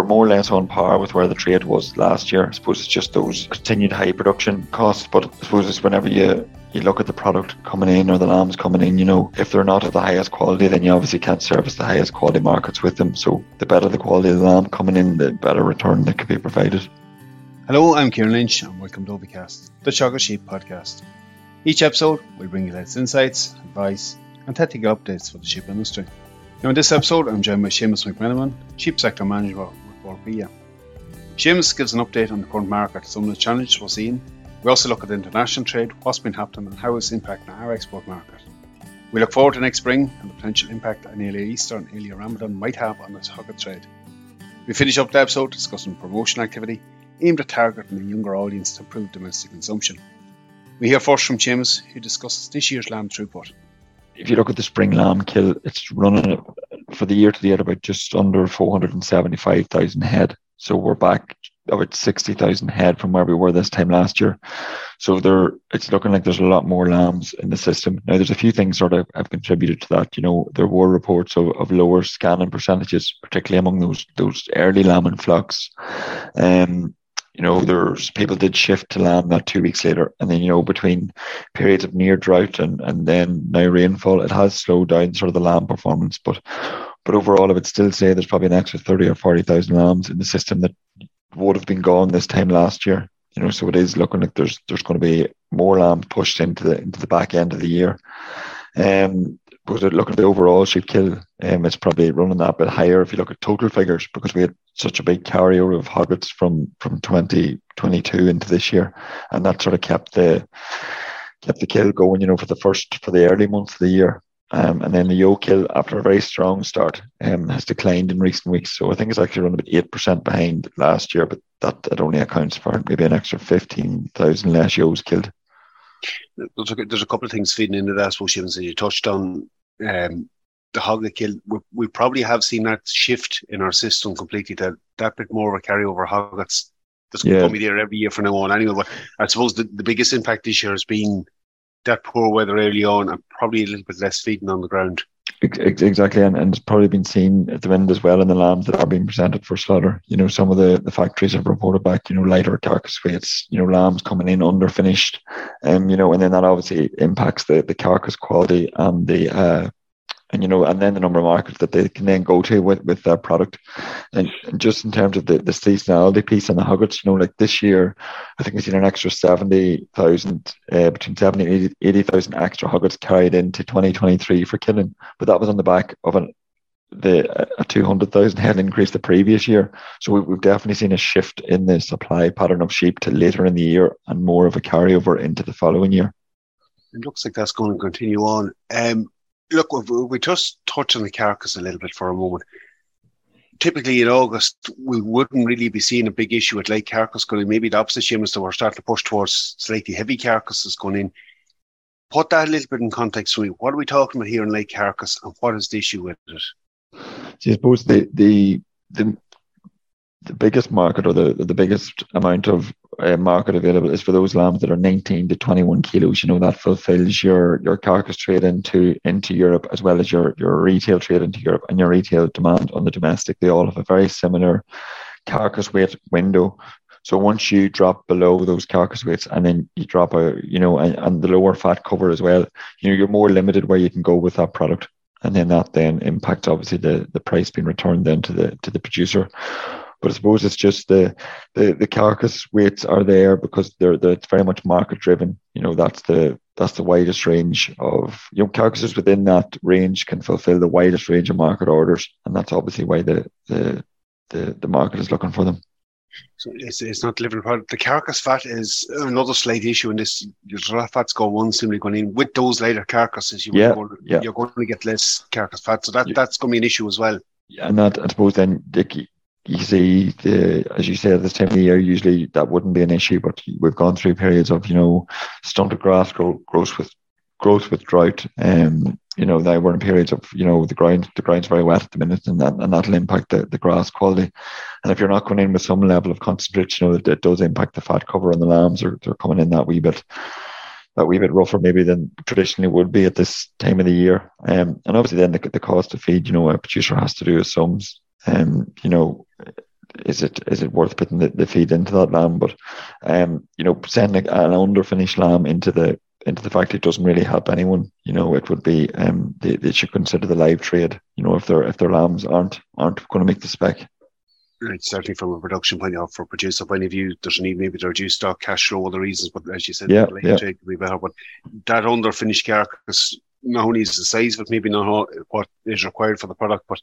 we're more or less on par with where the trade was last year. I suppose it's just those continued high production costs, but I suppose it's whenever you you look at the product coming in or the lambs coming in, you know, if they're not of the highest quality, then you obviously can't service the highest quality markets with them. So the better the quality of the lamb coming in, the better return that can be provided. Hello, I'm Kieran Lynch and welcome to Ovicast, the Teagasc Sheep podcast. Each episode will bring you latest insights, advice, and technical updates for the sheep industry. Now, in this episode, I'm joined by Seamus McMenamin, Sheep Sector Manager with Bord Bia. Seamus gives an update on the current market, some of the challenges we're seeing. We also look at international trade, what's been happening, and how it's impacting our export market. We look forward to next spring and the potential impact an Earlier Easter and Earlier Ramadan might have on the hogget trade. We finish up the episode discussing promotion activity aimed at targeting a younger audience to improve domestic consumption. We hear first from Seamus, who discusses this year's lamb throughput if you look at the spring lamb kill, it's running for the year to date about just under 475,000 head. So we're back about 60,000 head from where we were this time last year. So there, it's looking like there's a lot more lambs in the system. Now, there's a few things sort of have contributed to that. You know, there were reports of, of lower scanning percentages, particularly among those those early lambing flocks. Um, you know, there's people did shift to lamb that two weeks later, and then you know between periods of near drought and and then now rainfall, it has slowed down sort of the lamb performance. But but overall, I would still say there's probably an extra thirty or forty thousand lambs in the system that would have been gone this time last year. You know, so it is looking like there's there's going to be more lamb pushed into the into the back end of the year. Um, but look at the overall sheep kill, um, it's probably running that bit higher if you look at total figures because we had such a big carryover of hoggets from from 2022 into this year, and that sort of kept the kept the kill going. You know, for the first for the early months of the year. Um, and then the yoke kill after a very strong start um, has declined in recent weeks. So I think it's actually run about eight percent behind last year, but that, that only accounts for maybe an extra fifteen thousand less ewes killed. There's a, there's a couple of things feeding into that. I suppose you touched on um, the hog kill, we, we, probably have seen that shift in our system completely. That that bit more of a carryover hog that's that's yeah. going to be there every year from now on. Anyway, but I suppose the, the biggest impact this year has been that poor weather early on, and probably a little bit less feeding on the ground. Exactly, and, and it's probably been seen at the wind as well in the lambs that are being presented for slaughter. You know, some of the, the factories have reported back, you know, lighter carcass weights, you know, lambs coming in under finished, um, you know, and then that obviously impacts the, the carcass quality and the uh, and you know, and then the number of markets that they can then go to with with their product, and, just in terms of the, the seasonality piece and the hoggets, you know, like this year, I think we've seen an extra seventy thousand, uh, between seventy and eighty thousand extra hoggets carried into twenty twenty three for killing, but that was on the back of an the a 200,000 head increase the previous year. So we, have definitely seen a shift in the supply pattern of sheep to later in the year and more of a carryover into the following year. It looks like that's going to continue on. Um, look, we just touch on the carcass a little bit for a moment. Typically in August, we wouldn't really be seeing a big issue with light carcass going in. Maybe the opposite Seamus that we're starting to push towards slightly heavy carcasses going in. Put that a little bit in context for me. What are we talking about here in light carcass and what is the issue with it? I suppose the, the, the the biggest market or the the biggest amount of uh, market available is for those lambs that are 19 to 21 kilos. You know that fulfills your your carcass trade into into Europe as well as your your retail trade into Europe and your retail demand on the domestic. They all have a very similar carcass weight window. So once you drop below those carcass weights and then you drop a you know and, and the lower fat cover as well, you know you're more limited where you can go with that product and then that then impacts obviously the the price being returned then to the to the producer. But I suppose it's just the the, the carcass weights are there because they're, they're it's very much market driven. You know, that's the that's the widest range of you know carcasses within that range can fulfill the widest range of market orders, and that's obviously why the the the, the market is looking for them. So it's, it's not delivering product. The carcass fat is another slight issue in this. Your fats go one simply going in with those lighter carcasses. You yeah, yeah. You're going to get less carcass fat, so that yeah. that's going to be an issue as well. Yeah, And that I suppose then Dicky, you see the as you said this time of the year usually that wouldn't be an issue but we've gone through periods of you know stunted grass grow, growth with growth with drought. Um you know they were in periods of you know the ground the ground's very wet at the minute and that and that'll impact the, the grass quality. And if you're not going in with some level of concentration you know it, it does impact the fat cover on the lambs or they're coming in that wee bit that wee bit rougher maybe than traditionally would be at this time of the year. Um and obviously then the, the cost of feed you know a producer has to do his sums um, you know, is it is it worth putting the, the feed into that lamb? But um, you know, sending an underfinished lamb into the into the factory doesn't really help anyone. You know, it would be um, they, they should consider the live trade. You know, if their if their lambs aren't aren't going to make the spec. Right, certainly from a production point of view, for producer point of view, there's a need maybe to reduce stock, cash flow, other reasons. But as you said, yeah, the yeah. trade could be better. But that under finished carcass, not only is the size but maybe not what is required for the product, but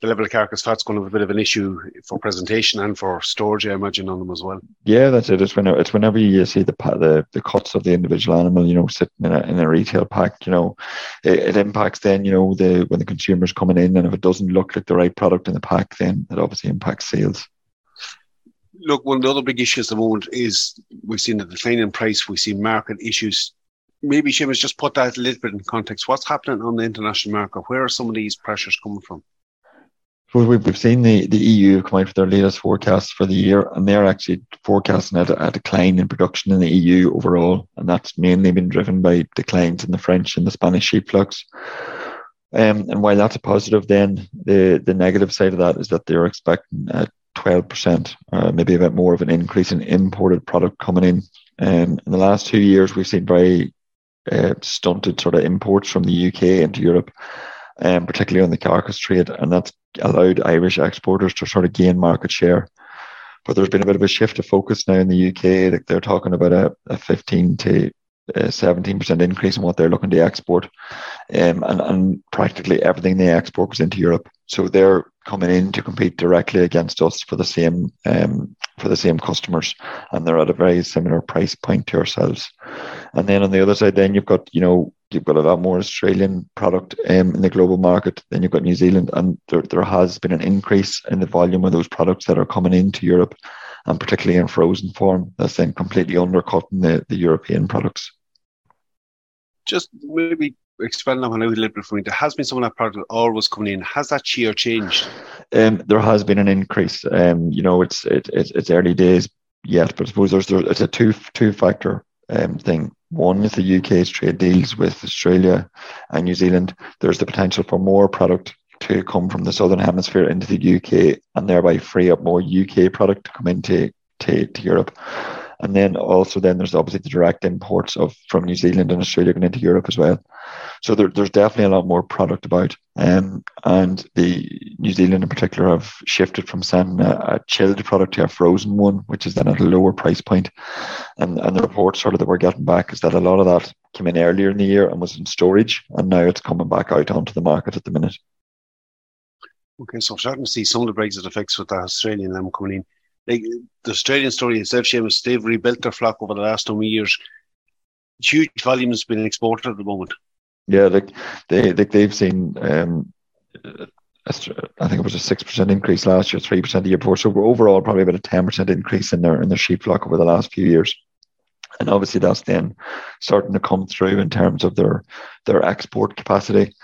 the level of carcass fat's going to be a bit of an issue for presentation and for storage, I imagine, on them as well. Yeah, that's it. It's whenever, it's whenever you see the the, the cuts of the individual animal, you know, sitting in a, in a retail pack, you know, it, it, impacts then, you know, the when the consumer's coming in, and if it doesn't look like the right product in the pack, then it obviously impacts sales. Look, one of the other big issues at the moment is we've seen the decline in price, we've seen market issues. Maybe Seamus just put that a little bit in context. What's happening on the international market? Where are some of these pressures coming from? We've seen the, the EU come out with their latest forecasts for the year, and they're actually forecasting a, a decline in production in the EU overall, and that's mainly been driven by declines in the French and the Spanish sheep flocks. Um, and while that's a positive, then the, the negative side of that is that they're expecting a 12%, uh, maybe a bit more of an increase in imported product coming in. Um, in the last two years, we've seen very uh, stunted sort of imports from the UK into Europe um, particularly on the carcass trade, and that's allowed Irish exporters to sort of gain market share. But there's been a bit of a shift of focus now in the UK. Like they're talking about a, a 15 to 17% increase in what they're looking to export, um, and, and practically everything they export goes into Europe. So they're coming in to compete directly against us for the same um, for the same customers, and they're at a very similar price point to ourselves. And then on the other side, then you've got you know you've got a lot more Australian product um, in the global market. than you've got New Zealand, and there there has been an increase in the volume of those products that are coming into Europe, and particularly in frozen form. That's then completely undercutting the the European products. Just maybe expand on a little bit for me. There has been some of that product always coming in. Has that share changed? Um, there has been an increase. Um, you know, it's it, it's it's early days yet, but I suppose there's there, it's a two two factor um, thing. One is the UK's trade deals with Australia and New Zealand. There's the potential for more product to come from the southern hemisphere into the UK and thereby free up more UK product to come into to, to Europe. And then also then there's obviously the direct imports of from New Zealand and Australia going into Europe as well. So there, there's definitely a lot more product about. Um, and the New Zealand in particular have shifted from sending a, a, chilled product to a frozen one, which is then at a lower price point. And and the report sort of that we're getting back is that a lot of that came in earlier in the year and was in storage, and now it's coming back out onto the market at the minute. Okay, so I'm starting to see some of the Brexit effects with the Australian lamb coming in like the Australian story itself, Seamus, they've rebuilt their flock over the last of years. Huge volumes being exported at the moment. Yeah, like they they've seen um, I think it was a six percent increase last year, three percent the year before. So overall, probably about a ten percent increase in their in their sheep flock over the last few years. And obviously, that's then starting to come through in terms of their their export capacity.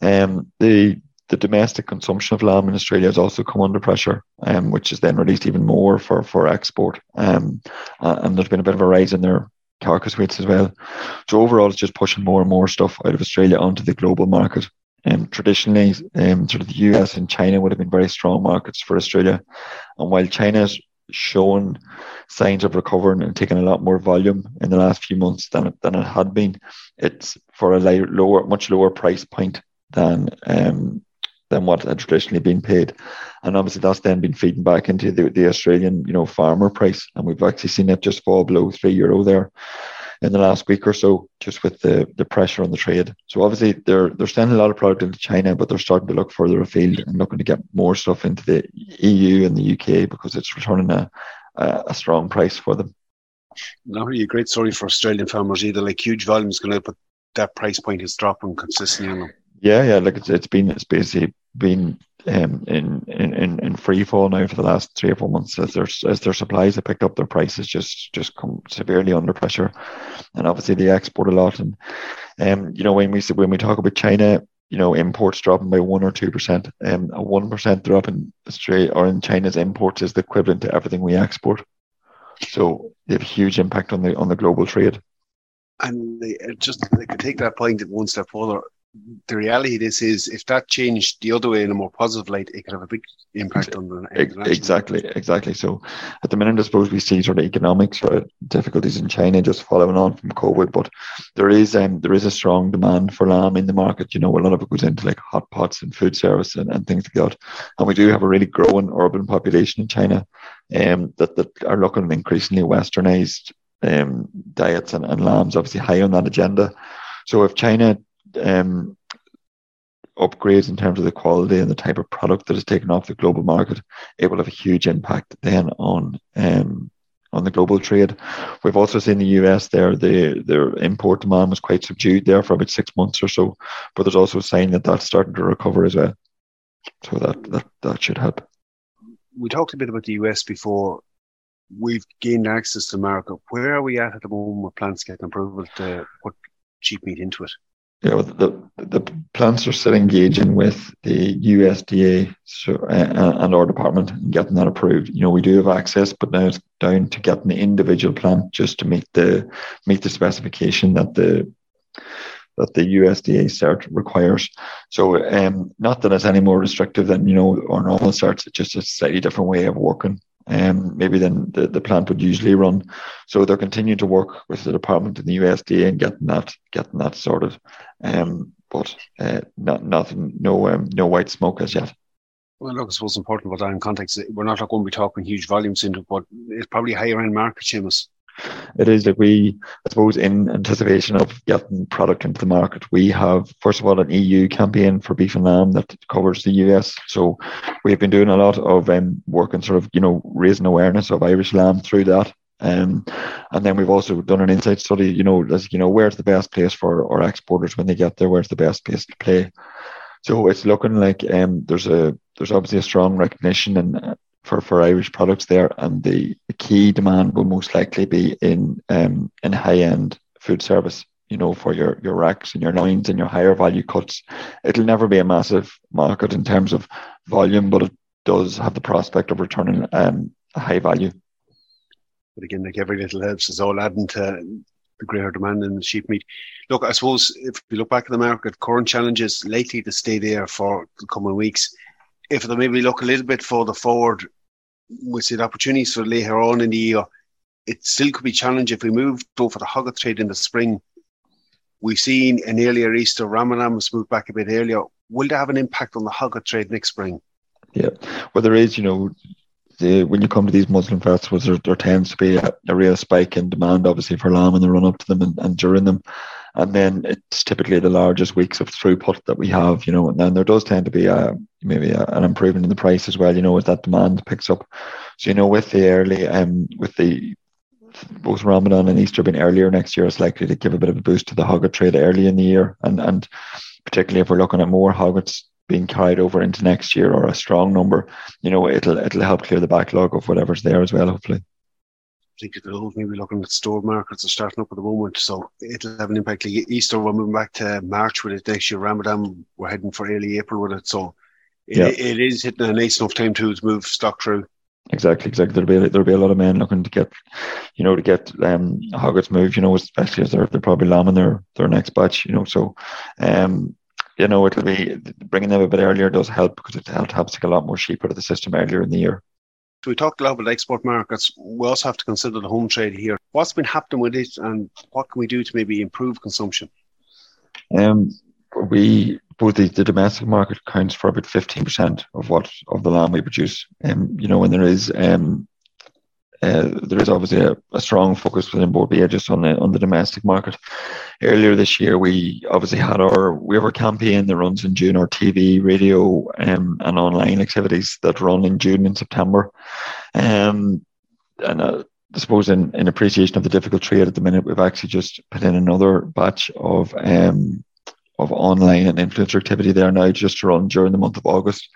Um, the the domestic consumption of lamb in Australia has also come under pressure, um, which is then released even more for, for export. Um, and there's been a bit of a rise in their carcass weights as well. So overall, it's just pushing more and more stuff out of Australia onto the global market. Um, traditionally, um, sort of the US and China would have been very strong markets for Australia. And while China's shown signs of recovering and taking a lot more volume in the last few months than it, than it had been, it's for a lower, much lower price point than um, than what had traditionally been paid. And obviously that's then been feeding back into the, the Australian, you know, farmer price. And we've actually seen it just fall below three euro there in the last week or so, just with the, the pressure on the trade. So obviously they're they're sending a lot of product into China, but they're starting to look further afield and looking to get more stuff into the EU and the UK because it's returning a, a, a strong price for them. Not really a great story for Australian farmers either. Like huge volumes going out, but that price point is dropping consistently on them. Yeah, yeah. Like it's, it's been it's basically been um, in, in in free fall now for the last three or four months as their as their supplies have picked up, their prices just just come severely under pressure, and obviously they export a lot. And um, you know when we when we talk about China, you know imports dropping by one or two percent, um, a one percent drop in Australia or in China's imports is the equivalent to everything we export. So they have a huge impact on the on the global trade. And they just they could take that point one step further the reality of this is if that changed the other way in a more positive light, it could have a big impact on the exactly exactly. So at the minute, I suppose we see sort of economic sort of difficulties in China just following on from COVID, but there is um there is a strong demand for lamb in the market. You know, a lot of it goes into like hot pots and food service and, and things like that. And we do have a really growing urban population in China um that, that are looking at increasingly westernized um diets and, and lambs obviously high on that agenda. So if China um, upgrades in terms of the quality and the type of product that is taken off the global market, it will have a huge impact then on um, on the global trade. We've also seen the US there, the their import demand was quite subdued there for about six months or so, but there's also a sign that that's starting to recover as well. So that that, that should help. We talked a bit about the US before. We've gained access to America. Where are we at at the moment with plants getting approval to put sheep meat into it? You know, the, the plants are still engaging with the USDA so, uh, and our department and getting that approved. You know, we do have access, but now it's down to getting the individual plant just to meet the meet the specification that the that the USDA cert requires. So, um, not that it's any more restrictive than you know our normal certs. It's just a slightly different way of working um, maybe than the, the plant would usually run. So they're continuing to work with the department in the USDA and getting that getting that sorted. Um, but uh, not nothing, no um, no white smoke as yet. Well, look, I suppose important about that in context. We're not going to be talking huge volumes into but it's probably higher end market, Seamus it is that we, I suppose, in anticipation of getting product into the market, we have, first of all, an EU campaign for beef and lamb that covers the US. So we've been doing a lot of um, work and sort of, you know, raising awareness of Irish lamb through that. Um, and then we've also done an insight study, you know, as you know, where's the best place for our exporters when they get there? Where's the best place to play? So it's looking like um, there's a there's obviously a strong recognition and for, for Irish products there, and the, the key demand will most likely be in um, in high end food service. You know, for your your racks and your loins and your higher value cuts, it'll never be a massive market in terms of volume, but it does have the prospect of returning um, a high value. But again, like every little helps is all adding to the greater demand in the sheep meat. Look, I suppose if we look back at the market, current challenges likely to stay there for the coming weeks. If they maybe look a little bit further forward, we the opportunities for later on in the year. It still could be challenging if we move though for the hogget trade in the spring. We've seen an earlier Easter Ramadan was moved back a bit earlier. Will that have an impact on the hogget trade next spring? Yeah, well, there is, you know, the, when you come to these Muslim festivals, there, there tends to be a, a, real spike in demand, obviously, for lamb in the run up to them and, and during them. And then it's typically the largest weeks of throughput that we have, you know, and then there does tend to be a, maybe a, an improvement in the price as well, you know, as that demand picks up. So, you know, with the early, um, with the both Ramadan and Easter being earlier next year, it's likely to give a bit of a boost to the hogget trade early in the year. And, and particularly if we're looking at more hoggets being carried over into next year or a strong number, you know, it'll, it'll help clear the backlog of whatever's there as well, hopefully particularly maybe looking at store markets are starting up at the moment, so it'll have an impact. Like Easter, we're moving back to March with it next year. Ramadan, we're heading for early April with it, so it, yeah. it is hitting a nice enough time to move stock through. Exactly, exactly. There'll be there'll be a lot of men looking to get, you know, to get um hoggets moved. You know, especially as they're they're probably lambing their their next batch. You know, so um you know it'll be bringing them a bit earlier does help because it helps take a lot more sheep out of the system earlier in the year. So we lot about export markets. We also have to consider the home trade here. What's been happening with it, and what can we do to maybe improve consumption? Um, we both the, the domestic market accounts for about fifteen percent of what of the lamb we produce. Um, you know, when there is um uh, there is obviously a, a, strong focus within Bord Bia just on the on the domestic market. Earlier this year, we obviously had our we have our campaign that runs in June, our TV, radio, um, and online activities that run in June and September. Um, and uh, I suppose in, in appreciation of the difficult trade at the minute, we've actually just put in another batch of um, of online and influencer activity there now, just to run during the month of August.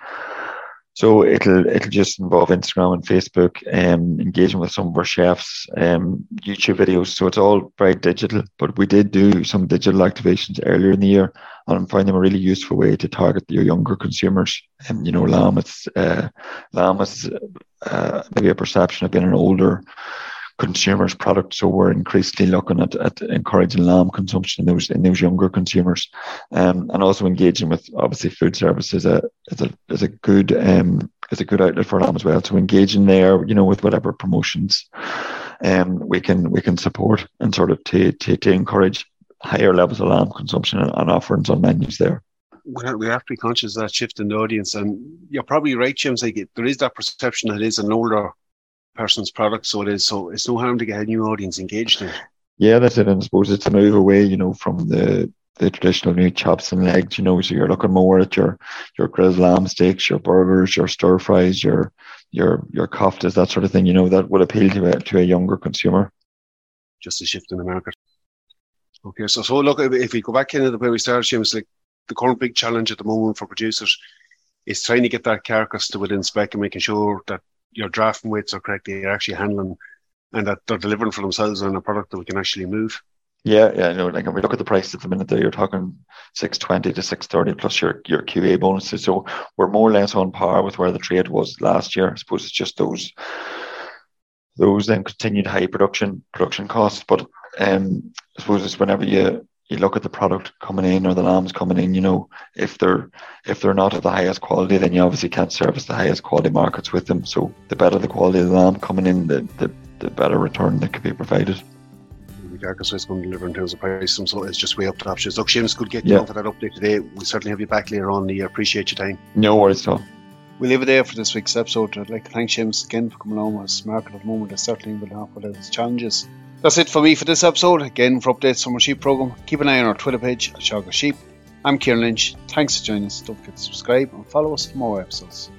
So it'll it'll just involve Instagram and Facebook, um, engaging with some of our chefs, um, YouTube videos. So it's all very digital. But we did do some digital activations earlier in the year, and I find them a really useful way to target your younger consumers. And um, you know, lamb it's uh, lamb is uh, maybe a perception of being an older consumers' products. So we're increasingly looking at, at encouraging lamb consumption in those in those younger consumers, um, and also engaging with obviously food service is a is a is a good um is a good outlet for lamb as well. So engaging there, you know, with whatever promotions, um, we can we can support and sort of to to, to encourage higher levels of lamb consumption and, and offerings on menus there we have to be conscious of that shift in the audience. And you're probably right, Seamus. Like there is that perception that it is an older person's product, so it is. So it's no harm to get a new audience engaged in. Yeah, that's it. And I suppose it's a move away, you know, from the the traditional new chops and legs, you know. So you're looking more at your your grilled lamb steaks, your burgers, your stir fries, your your your koftas, that sort of thing. You know, that would appeal to a to a younger consumer. Just a shift in the market. Okay, so so look, if we go back into the way we started, Seamus, like the current big challenge at the moment for producers is trying to get that carcass to within spec and making sure that your drafting weights are correct, they're actually handling and that they're delivering for themselves on a product that we can actually move. Yeah, yeah, no, like if we look at the price at the minute there, you're talking six twenty to six thirty plus your your QA bonuses. So we're more or less on par with where the trade was last year. I suppose it's just those those then continued high production production costs. But um I suppose it's whenever you you look at the product coming in or the lambs coming in, you know, if they're if they're not of the highest quality, then you obviously can't service the highest quality markets with them. So the better the quality of the lamb coming in, the the, the better return that could be provided. The carcass is going to deliver in terms of price, so it's just way up to options. Look, Seamus, good get you yeah. for that update today. We'll certainly have you back later on. I appreciate your time. No worries at all. We'll leave it there for this week's episode. I'd like to thank Seamus again for coming on. As market at the moment is certainly will have without its challenges. That's it for me for this episode. Again, for updates on our sheep program, keep an eye on our Twitter page at Teagasc Sheep. I'm Kieran Lynch. Thanks for joining us. Don't forget to subscribe and follow us for more episodes.